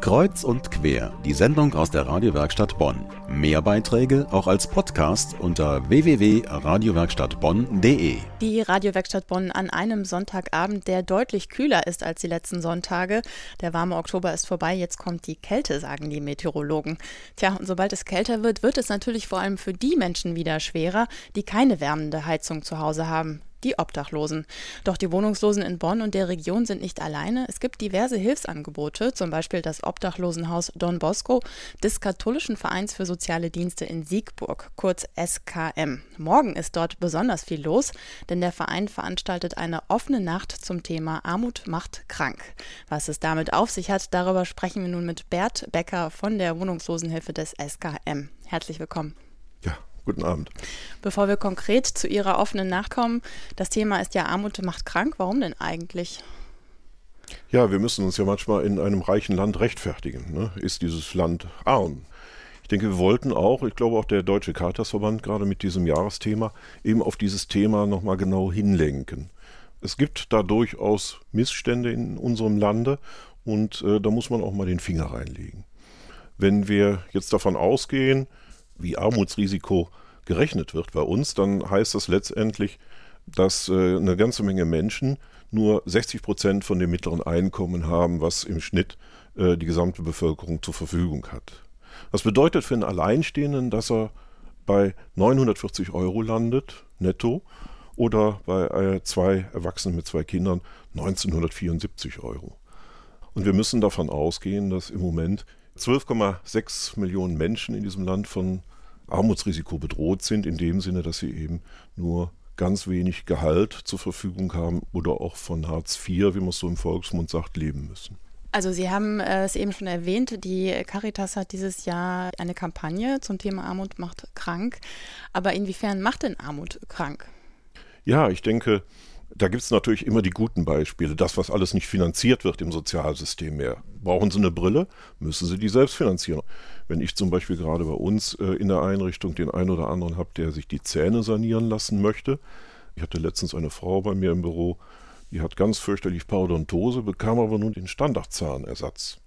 Kreuz und quer, die Sendung aus der Radiowerkstatt Bonn. Mehr Beiträge auch als Podcast unter www.radiowerkstattbonn.de. Die Radiowerkstatt Bonn an einem Sonntagabend, der deutlich kühler ist als die letzten Sonntage. Der warme Oktober ist vorbei, jetzt kommt die Kälte, sagen die Meteorologen. Tja, und sobald es kälter wird, wird es natürlich vor allem für die Menschen wieder schwerer, die keine wärmende Heizung zu Hause haben die Obdachlosen. Doch die Wohnungslosen in Bonn und der Region sind nicht alleine. Es gibt diverse Hilfsangebote, zum Beispiel das Obdachlosenhaus Don Bosco des Katholischen Vereins für soziale Dienste in Siegburg, kurz SKM. Morgen ist dort besonders viel los, denn der Verein veranstaltet eine offene Nacht zum Thema Armut macht krank. Was es damit auf sich hat, darüber sprechen wir nun mit Bert Becker von der Wohnungslosenhilfe des SKM. Herzlich willkommen. Guten Abend. Bevor wir konkret zu Ihrer offenen nachkommen, das Thema ist ja Armut macht krank. Warum denn eigentlich? Ja, wir müssen uns ja manchmal in einem reichen Land rechtfertigen. Ne? Ist dieses Land arm? Ich denke, wir wollten auch, ich glaube auch der Deutsche Caritasverband gerade mit diesem Jahresthema, eben auf dieses Thema nochmal genau hinlenken. Es gibt da durchaus Missstände in unserem Lande und äh, da muss man auch mal den Finger reinlegen. Wenn wir jetzt davon ausgehen, wie Armutsrisiko gerechnet wird bei uns, dann heißt das letztendlich, dass äh, eine ganze Menge Menschen nur 60 Prozent von dem mittleren Einkommen haben, was im Schnitt äh, die gesamte Bevölkerung zur Verfügung hat. Das bedeutet für einen Alleinstehenden, dass er bei 940 Euro landet, netto, oder bei äh, zwei Erwachsenen mit zwei Kindern 1974 Euro. Und wir müssen davon ausgehen, dass im Moment 12,6 Millionen Menschen in diesem Land von Armutsrisiko bedroht sind, in dem Sinne, dass sie eben nur ganz wenig Gehalt zur Verfügung haben oder auch von Hartz IV, wie man es so im Volksmund sagt, leben müssen. Also Sie haben äh, es eben schon erwähnt, die Caritas hat dieses Jahr eine Kampagne zum Thema Armut macht krank. Aber inwiefern macht denn Armut krank? Ja, ich denke, da gibt es natürlich immer die guten Beispiele. Das, was alles nicht finanziert wird im Sozialsystem mehr. Brauchen Sie eine Brille, müssen Sie die selbst finanzieren. Wenn ich zum Beispiel gerade bei uns äh, in der Einrichtung den einen oder anderen habe, der sich die Zähne sanieren lassen möchte. Ich hatte letztens eine Frau bei mir im Büro, die hat ganz fürchterlich Parodontose, bekam aber nun den Standardzahnersatz.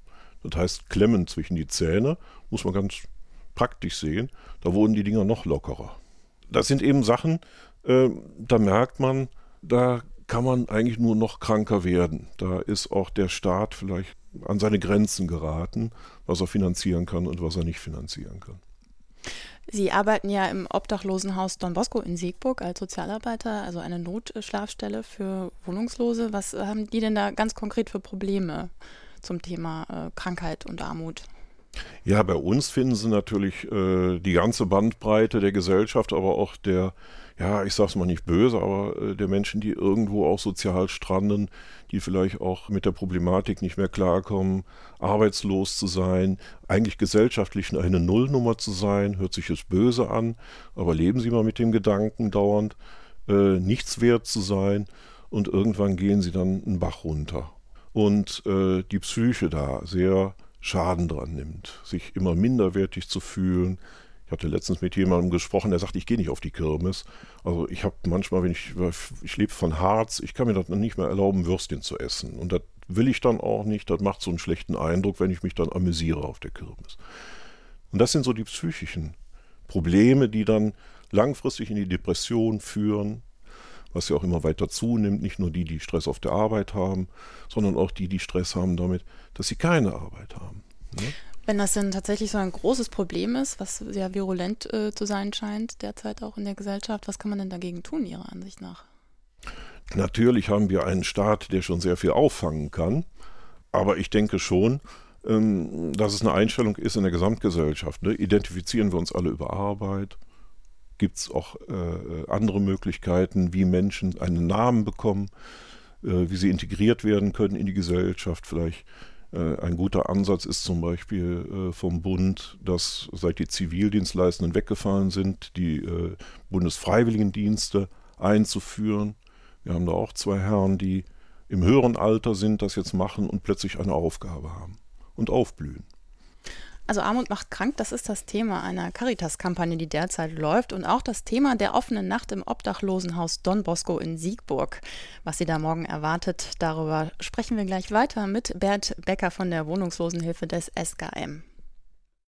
Das heißt, Klemmen zwischen die Zähne, muss man ganz praktisch sehen, da wurden die Dinger noch lockerer. Das sind eben Sachen, äh, da merkt man, da kann man eigentlich nur noch kranker werden. Da ist auch der Staat vielleicht an seine Grenzen geraten, was er finanzieren kann und was er nicht finanzieren kann. Sie arbeiten ja im Obdachlosenhaus Don Bosco in Siegburg als Sozialarbeiter, also eine Notschlafstelle für Wohnungslose. Was haben die denn da ganz konkret für Probleme zum Thema äh, Krankheit und Armut? Ja, bei uns finden Sie natürlich äh, die ganze Bandbreite der Gesellschaft, aber auch der ja, ich sag's mal nicht böse, aber äh, der Menschen, die irgendwo auch sozial stranden, die vielleicht auch mit der Problematik nicht mehr klarkommen, arbeitslos zu sein, eigentlich gesellschaftlich eine Nullnummer zu sein, hört sich jetzt böse an, aber leben Sie mal mit dem Gedanken dauernd, äh, nichts wert zu sein und irgendwann gehen Sie dann einen Bach runter. Und äh, die Psyche da sehr Schaden dran nimmt, sich immer minderwertig zu fühlen, ich hatte letztens mit jemandem gesprochen, der sagt, ich gehe nicht auf die Kirmes. Also ich habe manchmal, wenn ich, ich lebe von Harz, ich kann mir das nicht mehr erlauben, Würstchen zu essen. Und das will ich dann auch nicht. Das macht so einen schlechten Eindruck, wenn ich mich dann amüsiere auf der Kirmes. Und das sind so die psychischen Probleme, die dann langfristig in die Depression führen, was ja auch immer weiter zunimmt. Nicht nur die, die Stress auf der Arbeit haben, sondern auch die, die Stress haben damit, dass sie keine Arbeit haben. Ne? Wenn das denn tatsächlich so ein großes Problem ist, was sehr virulent äh, zu sein scheint derzeit auch in der Gesellschaft, was kann man denn dagegen tun, Ihrer Ansicht nach? Natürlich haben wir einen Staat, der schon sehr viel auffangen kann, aber ich denke schon, ähm, dass es eine Einstellung ist in der Gesamtgesellschaft. Ne? Identifizieren wir uns alle über Arbeit? Gibt es auch äh, andere Möglichkeiten, wie Menschen einen Namen bekommen, äh, wie sie integriert werden können in die Gesellschaft? Vielleicht äh, ein guter Ansatz ist zum Beispiel äh, vom Bund, dass seit die Zivildienstleistenden weggefallen sind, die äh, Bundesfreiwilligendienste einzuführen. Wir haben da auch zwei Herren, die im höheren Alter sind, das jetzt machen und plötzlich eine Aufgabe haben und aufblühen. Also Armut macht krank, das ist das Thema einer Caritas-Kampagne, die derzeit läuft und auch das Thema der offenen Nacht im Obdachlosenhaus Don Bosco in Siegburg. Was Sie da morgen erwartet, darüber sprechen wir gleich weiter mit Bert Becker von der Wohnungslosenhilfe des SKM.